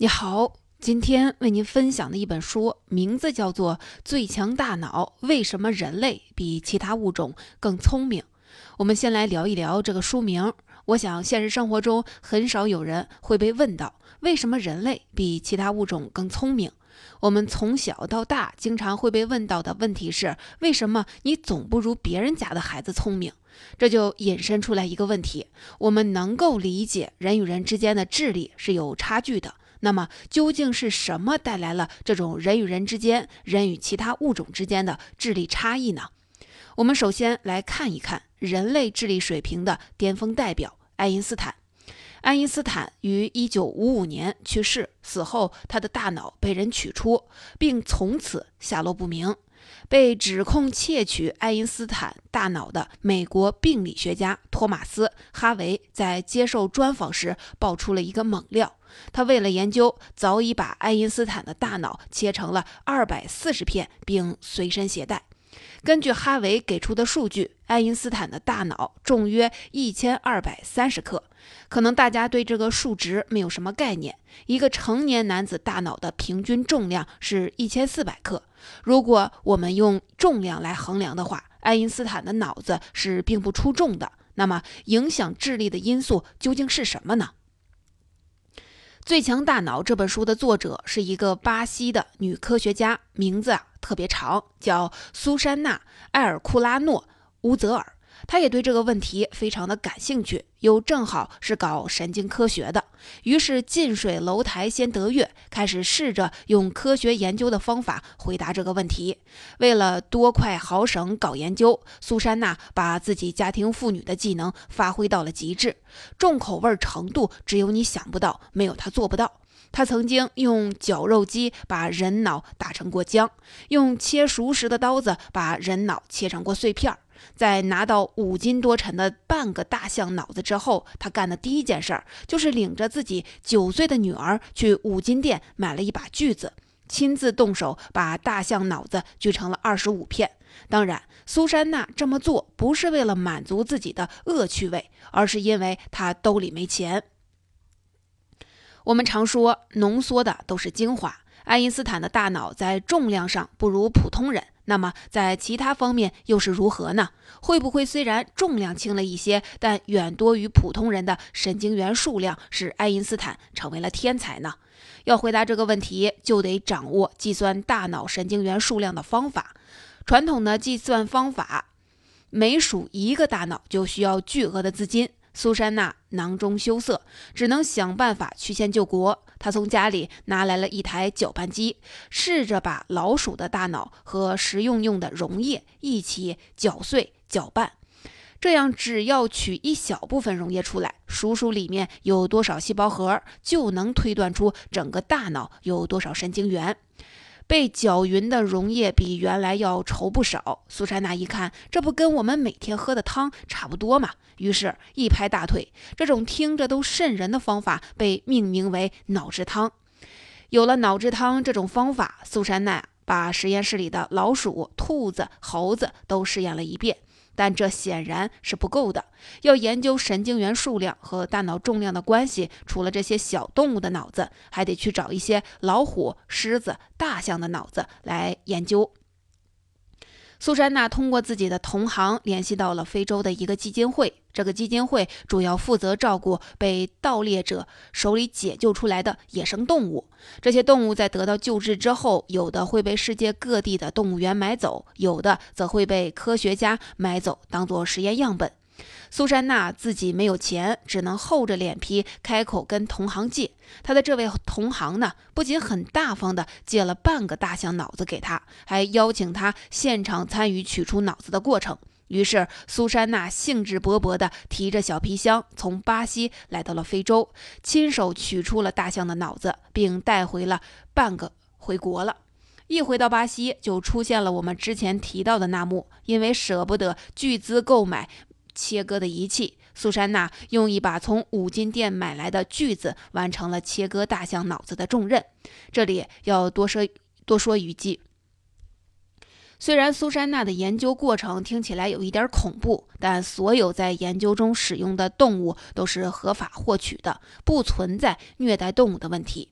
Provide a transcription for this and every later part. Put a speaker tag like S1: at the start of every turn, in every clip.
S1: 你好，今天为您分享的一本书名字叫做《最强大脑：为什么人类比其他物种更聪明》。我们先来聊一聊这个书名。我想，现实生活中很少有人会被问到为什么人类比其他物种更聪明。我们从小到大经常会被问到的问题是：为什么你总不如别人家的孩子聪明？这就引申出来一个问题：我们能够理解人与人之间的智力是有差距的。那么究竟是什么带来了这种人与人之间、人与其他物种之间的智力差异呢？我们首先来看一看人类智力水平的巅峰代表——爱因斯坦。爱因斯坦于1955年去世，死后他的大脑被人取出，并从此下落不明。被指控窃取爱因斯坦大脑的美国病理学家托马斯·哈维在接受专访时爆出了一个猛料。他为了研究，早已把爱因斯坦的大脑切成了二百四十片，并随身携带。根据哈维给出的数据，爱因斯坦的大脑重约一千二百三十克。可能大家对这个数值没有什么概念。一个成年男子大脑的平均重量是一千四百克。如果我们用重量来衡量的话，爱因斯坦的脑子是并不出众的。那么，影响智力的因素究竟是什么呢？《最强大脑》这本书的作者是一个巴西的女科学家，名字啊特别长，叫苏珊娜·埃尔库拉诺·乌泽尔。他也对这个问题非常的感兴趣，又正好是搞神经科学的，于是近水楼台先得月，开始试着用科学研究的方法回答这个问题。为了多快好省搞研究，苏珊娜把自己家庭妇女的技能发挥到了极致，重口味程度只有你想不到，没有她做不到。她曾经用绞肉机把人脑打成过浆，用切熟食的刀子把人脑切成过碎片儿。在拿到五斤多沉的半个大象脑子之后，他干的第一件事儿就是领着自己九岁的女儿去五金店买了一把锯子，亲自动手把大象脑子锯成了二十五片。当然，苏珊娜这么做不是为了满足自己的恶趣味，而是因为她兜里没钱。我们常说，浓缩的都是精华。爱因斯坦的大脑在重量上不如普通人。那么，在其他方面又是如何呢？会不会虽然重量轻了一些，但远多于普通人的神经元数量，使爱因斯坦成为了天才呢？要回答这个问题，就得掌握计算大脑神经元数量的方法。传统的计算方法，每数一个大脑就需要巨额的资金。苏珊娜囊中羞涩，只能想办法曲线救国。她从家里拿来了一台搅拌机，试着把老鼠的大脑和食用用的溶液一起搅碎搅拌。这样，只要取一小部分溶液出来，数数里面有多少细胞核，就能推断出整个大脑有多少神经元。被搅匀的溶液比原来要稠不少。苏珊娜一看，这不跟我们每天喝的汤差不多嘛？于是，一拍大腿，这种听着都渗人的方法被命名为“脑汁汤”。有了脑汁汤这种方法，苏珊娜把实验室里的老鼠、兔子、猴子都试验了一遍。但这显然是不够的。要研究神经元数量和大脑重量的关系，除了这些小动物的脑子，还得去找一些老虎、狮子、大象的脑子来研究。苏珊娜通过自己的同行联系到了非洲的一个基金会，这个基金会主要负责照顾被盗猎者手里解救出来的野生动物。这些动物在得到救治之后，有的会被世界各地的动物园买走，有的则会被科学家买走当做实验样本。苏珊娜自己没有钱，只能厚着脸皮开口跟同行借。她的这位同行呢，不仅很大方地借了半个大象脑子给她，还邀请她现场参与取出脑子的过程。于是，苏珊娜兴致勃勃地提着小皮箱，从巴西来到了非洲，亲手取出了大象的脑子，并带回了半个回国了。一回到巴西，就出现了我们之前提到的那幕，因为舍不得巨资购买。切割的仪器，苏珊娜用一把从五金店买来的锯子完成了切割大象脑子的重任。这里要多说多说一句，虽然苏珊娜的研究过程听起来有一点恐怖，但所有在研究中使用的动物都是合法获取的，不存在虐待动物的问题。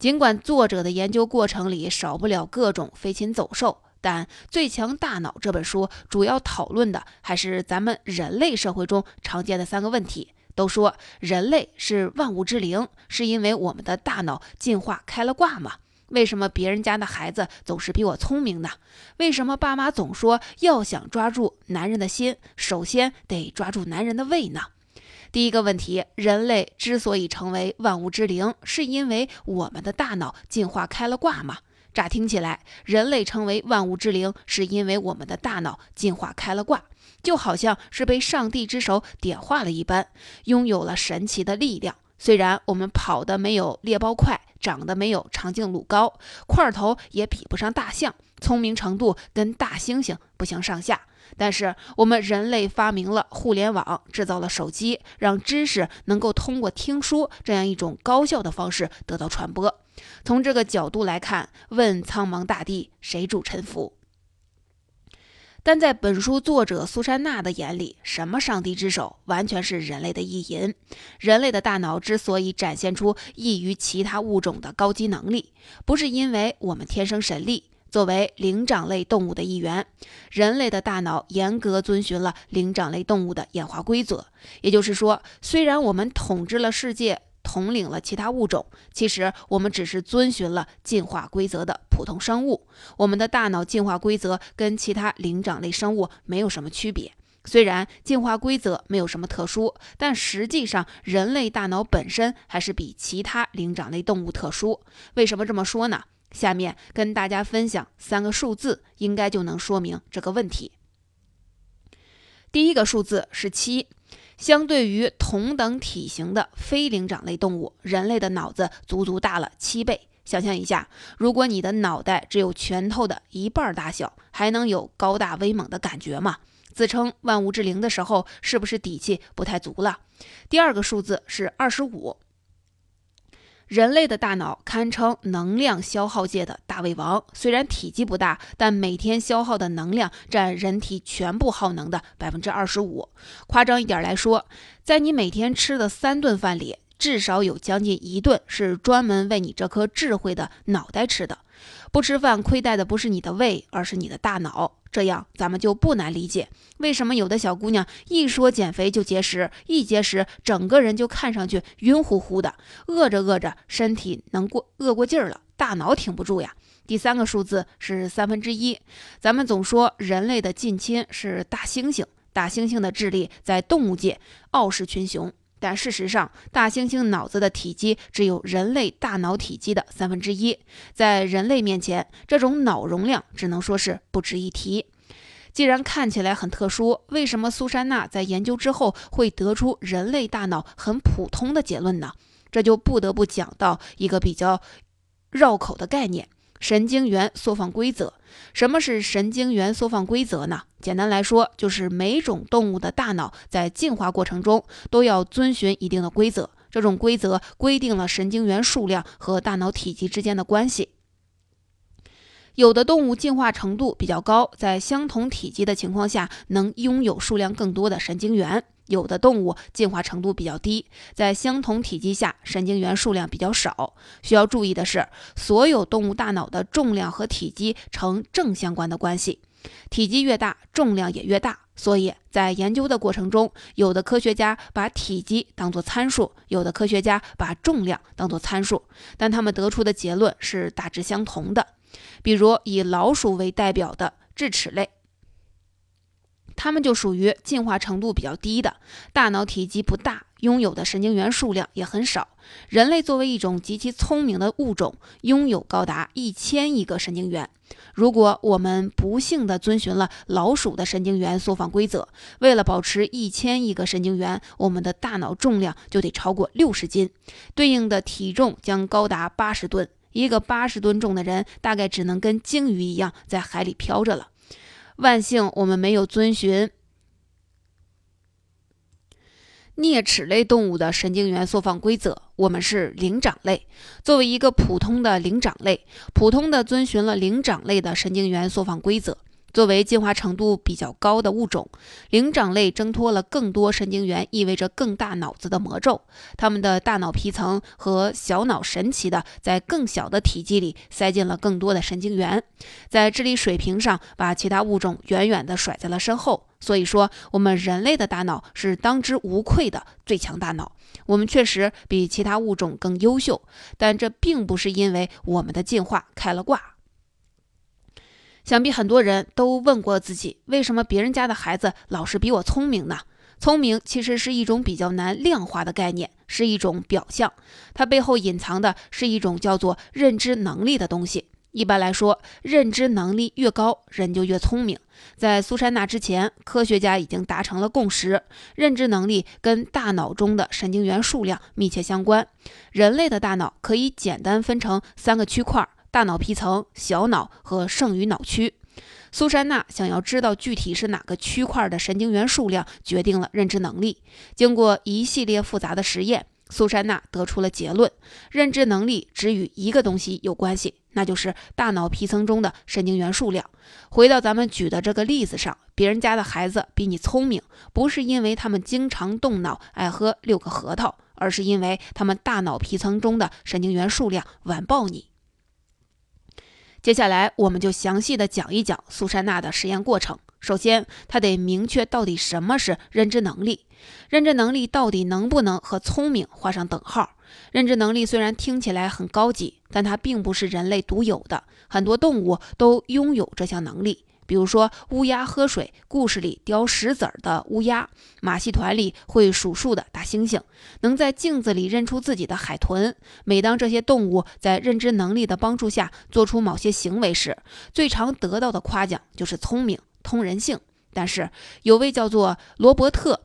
S1: 尽管作者的研究过程里少不了各种飞禽走兽，但《最强大脑》这本书主要讨论的还是咱们人类社会中常见的三个问题。都说人类是万物之灵，是因为我们的大脑进化开了挂吗？为什么别人家的孩子总是比我聪明呢？为什么爸妈总说要想抓住男人的心，首先得抓住男人的胃呢？第一个问题，人类之所以成为万物之灵，是因为我们的大脑进化开了挂吗？乍听起来，人类成为万物之灵，是因为我们的大脑进化开了挂。就好像是被上帝之手点化了一般，拥有了神奇的力量。虽然我们跑得没有猎豹快，长得没有长颈鹿高，块头也比不上大象，聪明程度跟大猩猩不相上下，但是我们人类发明了互联网，制造了手机，让知识能够通过听书这样一种高效的方式得到传播。从这个角度来看，问苍茫大地，谁主沉浮？但在本书作者苏珊娜的眼里，什么上帝之手，完全是人类的意淫。人类的大脑之所以展现出异于其他物种的高级能力，不是因为我们天生神力。作为灵长类动物的一员，人类的大脑严格遵循了灵长类动物的演化规则。也就是说，虽然我们统治了世界。统领了其他物种，其实我们只是遵循了进化规则的普通生物。我们的大脑进化规则跟其他灵长类生物没有什么区别。虽然进化规则没有什么特殊，但实际上人类大脑本身还是比其他灵长类动物特殊。为什么这么说呢？下面跟大家分享三个数字，应该就能说明这个问题。第一个数字是七。相对于同等体型的非灵长类动物，人类的脑子足足大了七倍。想象一下，如果你的脑袋只有拳头的一半大小，还能有高大威猛的感觉吗？自称万物之灵的时候，是不是底气不太足了？第二个数字是二十五。人类的大脑堪称能量消耗界的大胃王，虽然体积不大，但每天消耗的能量占人体全部耗能的百分之二十五。夸张一点来说，在你每天吃的三顿饭里，至少有将近一顿是专门为你这颗智慧的脑袋吃的。不吃饭亏待的不是你的胃，而是你的大脑。这样咱们就不难理解，为什么有的小姑娘一说减肥就节食，一节食整个人就看上去晕乎乎的，饿着饿着身体能过饿过劲儿了，大脑挺不住呀。第三个数字是三分之一。咱们总说人类的近亲是大猩猩，大猩猩的智力在动物界傲视群雄。但事实上，大猩猩脑子的体积只有人类大脑体积的三分之一，在人类面前，这种脑容量只能说是不值一提。既然看起来很特殊，为什么苏珊娜在研究之后会得出人类大脑很普通的结论呢？这就不得不讲到一个比较绕口的概念。神经元缩放规则，什么是神经元缩放规则呢？简单来说，就是每种动物的大脑在进化过程中都要遵循一定的规则。这种规则规定了神经元数量和大脑体积之间的关系。有的动物进化程度比较高，在相同体积的情况下，能拥有数量更多的神经元。有的动物进化程度比较低，在相同体积下，神经元数量比较少。需要注意的是，所有动物大脑的重量和体积呈正相关的关系，体积越大，重量也越大。所以在研究的过程中，有的科学家把体积当作参数，有的科学家把重量当作参数，但他们得出的结论是大致相同的。比如以老鼠为代表的智齿类。它们就属于进化程度比较低的，大脑体积不大，拥有的神经元数量也很少。人类作为一种极其聪明的物种，拥有高达一千亿个神经元。如果我们不幸地遵循了老鼠的神经元缩放规则，为了保持一千亿个神经元，我们的大脑重量就得超过六十斤，对应的体重将高达八十吨。一个八十吨重的人，大概只能跟鲸鱼一样在海里漂着了。万幸，我们没有遵循啮齿类动物的神经元缩放规则。我们是灵长类，作为一个普通的灵长类，普通的遵循了灵长类的神经元缩放规则。作为进化程度比较高的物种，灵长类挣脱了更多神经元意味着更大脑子的魔咒。它们的大脑皮层和小脑神奇的在更小的体积里塞进了更多的神经元，在智力水平上把其他物种远远地甩在了身后。所以说，我们人类的大脑是当之无愧的最强大脑。我们确实比其他物种更优秀，但这并不是因为我们的进化开了挂。想必很多人都问过自己，为什么别人家的孩子老是比我聪明呢？聪明其实是一种比较难量化的概念，是一种表象，它背后隐藏的是一种叫做认知能力的东西。一般来说，认知能力越高，人就越聪明。在苏珊娜之前，科学家已经达成了共识：认知能力跟大脑中的神经元数量密切相关。人类的大脑可以简单分成三个区块：大脑皮层、小脑和剩余脑区。苏珊娜想要知道具体是哪个区块的神经元数量决定了认知能力。经过一系列复杂的实验。苏珊娜得出了结论：认知能力只与一个东西有关系，那就是大脑皮层中的神经元数量。回到咱们举的这个例子上，别人家的孩子比你聪明，不是因为他们经常动脑、爱喝六个核桃，而是因为他们大脑皮层中的神经元数量完爆你。接下来，我们就详细的讲一讲苏珊娜的实验过程。首先，她得明确到底什么是认知能力。认知能力到底能不能和聪明画上等号？认知能力虽然听起来很高级，但它并不是人类独有的，很多动物都拥有这项能力。比如说，乌鸦喝水，故事里叼石子儿的乌鸦，马戏团里会数数的大猩猩，能在镜子里认出自己的海豚。每当这些动物在认知能力的帮助下做出某些行为时，最常得到的夸奖就是聪明。通人性，但是有位叫做罗伯特·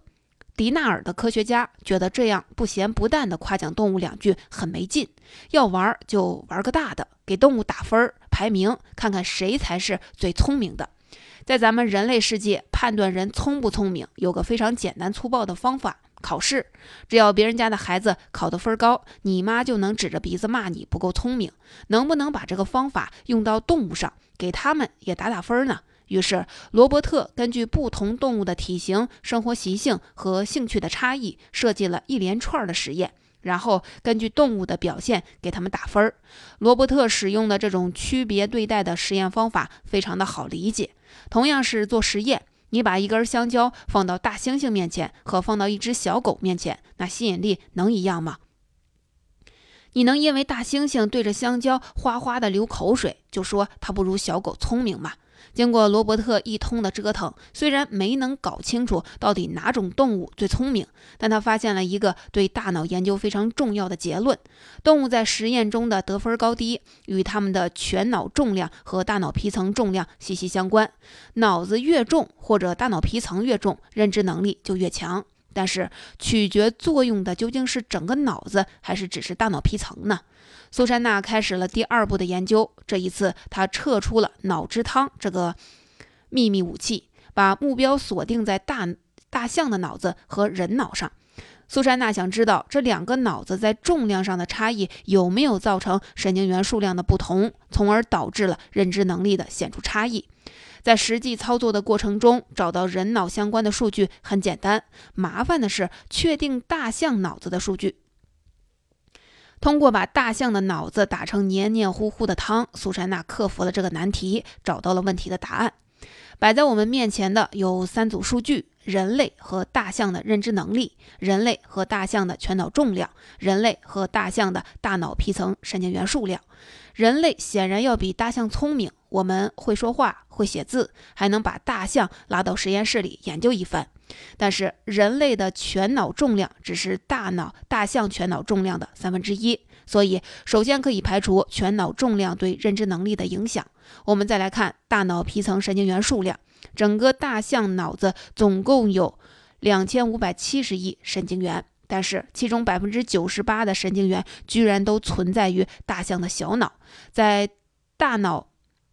S1: 迪纳尔的科学家觉得这样不咸不淡的夸奖动物两句很没劲，要玩就玩个大的，给动物打分排名，看看谁才是最聪明的。在咱们人类世界，判断人聪不聪明有个非常简单粗暴的方法：考试。只要别人家的孩子考得分高，你妈就能指着鼻子骂你不够聪明。能不能把这个方法用到动物上，给他们也打打分呢？于是，罗伯特根据不同动物的体型、生活习性和兴趣的差异，设计了一连串的实验，然后根据动物的表现给他们打分儿。罗伯特使用的这种区别对待的实验方法非常的好理解。同样是做实验，你把一根香蕉放到大猩猩面前和放到一只小狗面前，那吸引力能一样吗？你能因为大猩猩对着香蕉哗哗的流口水，就说它不如小狗聪明吗？经过罗伯特一通的折腾，虽然没能搞清楚到底哪种动物最聪明，但他发现了一个对大脑研究非常重要的结论：动物在实验中的得分高低与它们的全脑重量和大脑皮层重量息息相关。脑子越重或者大脑皮层越重，认知能力就越强。但是，取决作用的究竟是整个脑子，还是只是大脑皮层呢？苏珊娜开始了第二步的研究。这一次，她撤出了脑汁汤这个秘密武器，把目标锁定在大大象的脑子和人脑上。苏珊娜想知道这两个脑子在重量上的差异有没有造成神经元数量的不同，从而导致了认知能力的显著差异。在实际操作的过程中，找到人脑相关的数据很简单，麻烦的是确定大象脑子的数据。通过把大象的脑子打成黏黏糊糊的汤，苏珊娜克服了这个难题，找到了问题的答案。摆在我们面前的有三组数据：人类和大象的认知能力，人类和大象的全脑重量，人类和大象的大脑皮层神经元数量。人类显然要比大象聪明，我们会说话，会写字，还能把大象拉到实验室里研究一番。但是人类的全脑重量只是大脑大象全脑重量的三分之一，所以首先可以排除全脑重量对认知能力的影响。我们再来看大脑皮层神经元数量，整个大象脑子总共有两千五百七十亿神经元，但是其中百分之九十八的神经元居然都存在于大象的小脑，在大脑。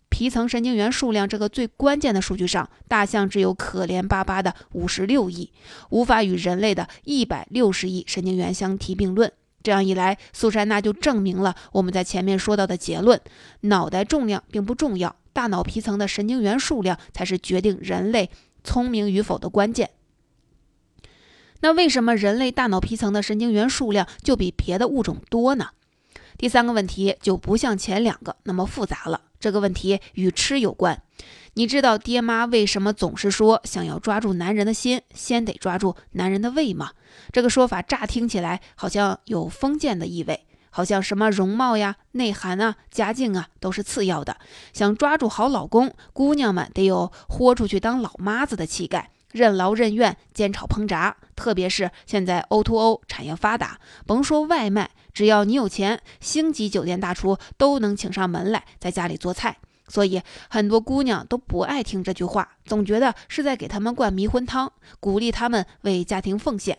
S1: 皮层神经元数量这个最关键的数据上，大象只有可怜巴巴的五十六亿，无法与人类的一百六十亿神经元相提并论。这样一来，苏珊娜就证明了我们在前面说到的结论：脑袋重量并不重要，大脑皮层的神经元数量才是决定人类聪明与否的关键。那为什么人类大脑皮层的神经元数量就比别的物种多呢？第三个问题就不像前两个那么复杂了，这个问题与吃有关。你知道爹妈为什么总是说想要抓住男人的心，先得抓住男人的胃吗？这个说法乍听起来好像有封建的意味，好像什么容貌呀、内涵啊、家境啊都是次要的。想抓住好老公，姑娘们得有豁出去当老妈子的气概。任劳任怨，煎炒烹炸，特别是现在 O to O 产业发达，甭说外卖，只要你有钱，星级酒店大厨都能请上门来在家里做菜。所以很多姑娘都不爱听这句话，总觉得是在给他们灌迷魂汤，鼓励他们为家庭奉献。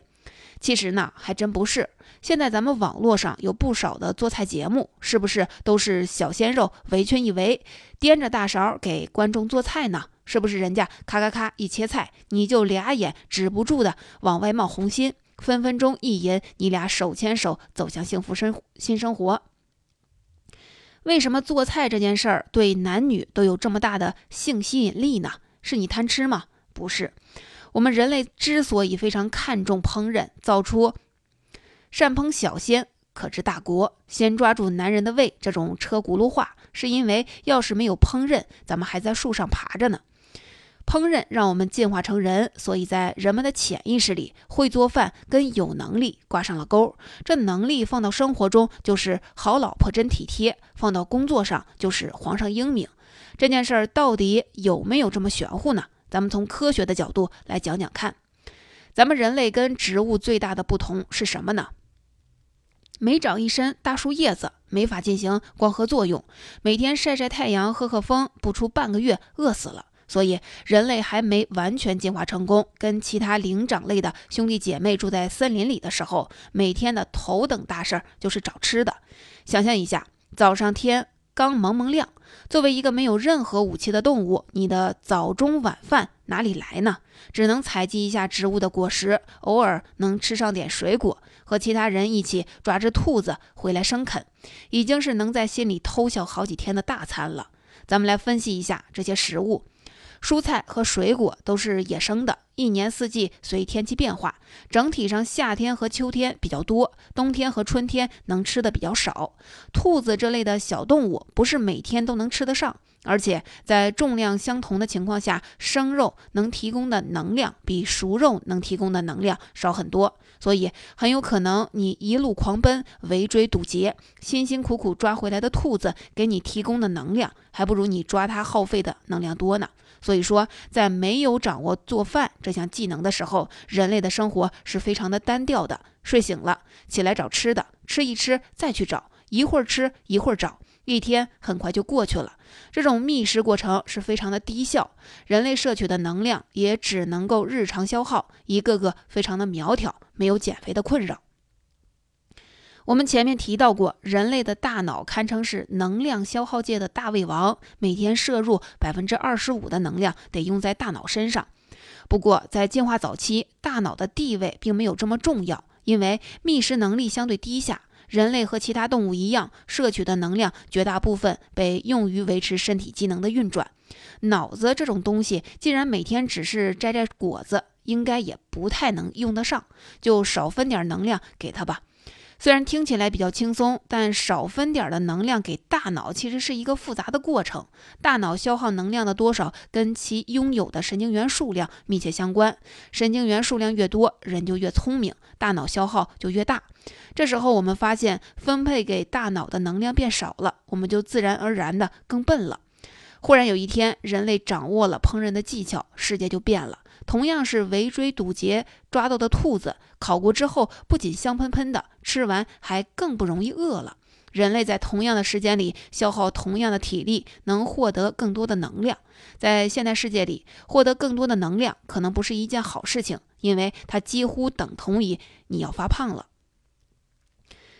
S1: 其实呢，还真不是。现在咱们网络上有不少的做菜节目，是不是都是小鲜肉围圈一围，掂着大勺给观众做菜呢？是不是人家咔咔咔一切菜，你就俩眼止不住的往外冒红心，分分钟一引你俩手牵手走向幸福生新生活？为什么做菜这件事儿对男女都有这么大的性吸引力呢？是你贪吃吗？不是，我们人类之所以非常看重烹饪，造出善烹小鲜可治大国，先抓住男人的胃这种车轱辘话，是因为要是没有烹饪，咱们还在树上爬着呢。烹饪让我们进化成人，所以在人们的潜意识里，会做饭跟有能力挂上了钩。这能力放到生活中就是好老婆真体贴，放到工作上就是皇上英明。这件事儿到底有没有这么玄乎呢？咱们从科学的角度来讲讲看。咱们人类跟植物最大的不同是什么呢？没长一身大树叶子，没法进行光合作用，每天晒晒太阳、喝喝风，不出半个月饿死了。所以，人类还没完全进化成功，跟其他灵长类的兄弟姐妹住在森林里的时候，每天的头等大事儿就是找吃的。想象一下，早上天刚蒙蒙亮，作为一个没有任何武器的动物，你的早中晚饭哪里来呢？只能采集一下植物的果实，偶尔能吃上点水果，和其他人一起抓只兔子回来生啃，已经是能在心里偷笑好几天的大餐了。咱们来分析一下这些食物。蔬菜和水果都是野生的，一年四季随天气变化。整体上，夏天和秋天比较多，冬天和春天能吃的比较少。兔子这类的小动物不是每天都能吃得上，而且在重量相同的情况下，生肉能提供的能量比熟肉能提供的能量少很多。所以很有可能你一路狂奔、围追堵截，辛辛苦苦抓回来的兔子给你提供的能量，还不如你抓它耗费的能量多呢。所以说，在没有掌握做饭这项技能的时候，人类的生活是非常的单调的。睡醒了，起来找吃的，吃一吃，再去找，一会儿吃一会儿找，一天很快就过去了。这种觅食过程是非常的低效，人类摄取的能量也只能够日常消耗，一个个非常的苗条，没有减肥的困扰。我们前面提到过，人类的大脑堪称是能量消耗界的大胃王，每天摄入百分之二十五的能量得用在大脑身上。不过，在进化早期，大脑的地位并没有这么重要，因为觅食能力相对低下。人类和其他动物一样，摄取的能量绝大部分被用于维持身体机能的运转。脑子这种东西，既然每天只是摘摘果子，应该也不太能用得上，就少分点能量给他吧。虽然听起来比较轻松，但少分点的能量给大脑，其实是一个复杂的过程。大脑消耗能量的多少，跟其拥有的神经元数量密切相关。神经元数量越多，人就越聪明，大脑消耗就越大。这时候我们发现，分配给大脑的能量变少了，我们就自然而然的更笨了。忽然有一天，人类掌握了烹饪的技巧，世界就变了。同样是围追堵截抓到的兔子，烤过之后不仅香喷喷的，吃完还更不容易饿了。人类在同样的时间里消耗同样的体力，能获得更多的能量。在现代世界里，获得更多的能量可能不是一件好事情，因为它几乎等同于你要发胖了。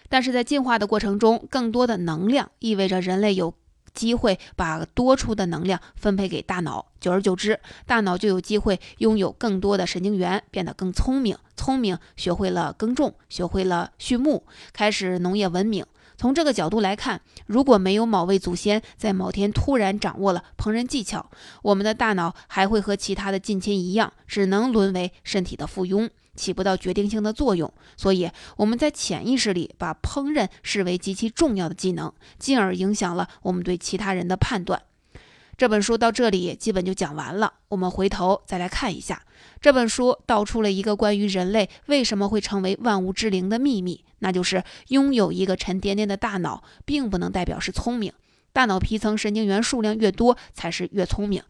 S1: 但是在进化的过程中，更多的能量意味着人类有。机会把多出的能量分配给大脑，久而久之，大脑就有机会拥有更多的神经元，变得更聪明。聪明，学会了耕种，学会了畜牧，开始农业文明。从这个角度来看，如果没有某位祖先在某天突然掌握了烹饪技巧，我们的大脑还会和其他的近亲一样，只能沦为身体的附庸，起不到决定性的作用。所以我们在潜意识里把烹饪视为极其重要的技能，进而影响了我们对其他人的判断。这本书到这里基本就讲完了，我们回头再来看一下这本书道出了一个关于人类为什么会成为万物之灵的秘密，那就是拥有一个沉甸甸的大脑，并不能代表是聪明。大脑皮层神经元数量越多，才是越聪明。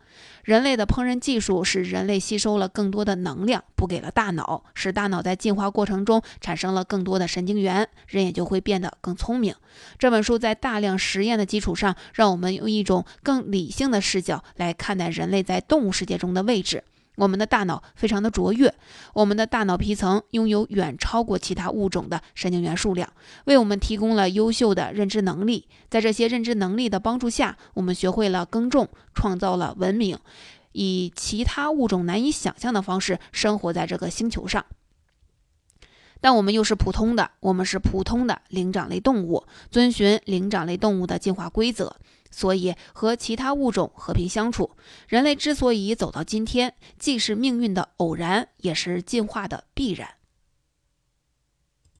S1: 人类的烹饪技术使人类吸收了更多的能量，补给了大脑，使大脑在进化过程中产生了更多的神经元，人也就会变得更聪明。这本书在大量实验的基础上，让我们用一种更理性的视角来看待人类在动物世界中的位置。我们的大脑非常的卓越，我们的大脑皮层拥有远超过其他物种的神经元数量，为我们提供了优秀的认知能力。在这些认知能力的帮助下，我们学会了耕种，创造了文明，以其他物种难以想象的方式生活在这个星球上。但我们又是普通的，我们是普通的灵长类动物，遵循灵长类动物的进化规则。所以和其他物种和平相处。人类之所以走到今天，既是命运的偶然，也是进化的必然。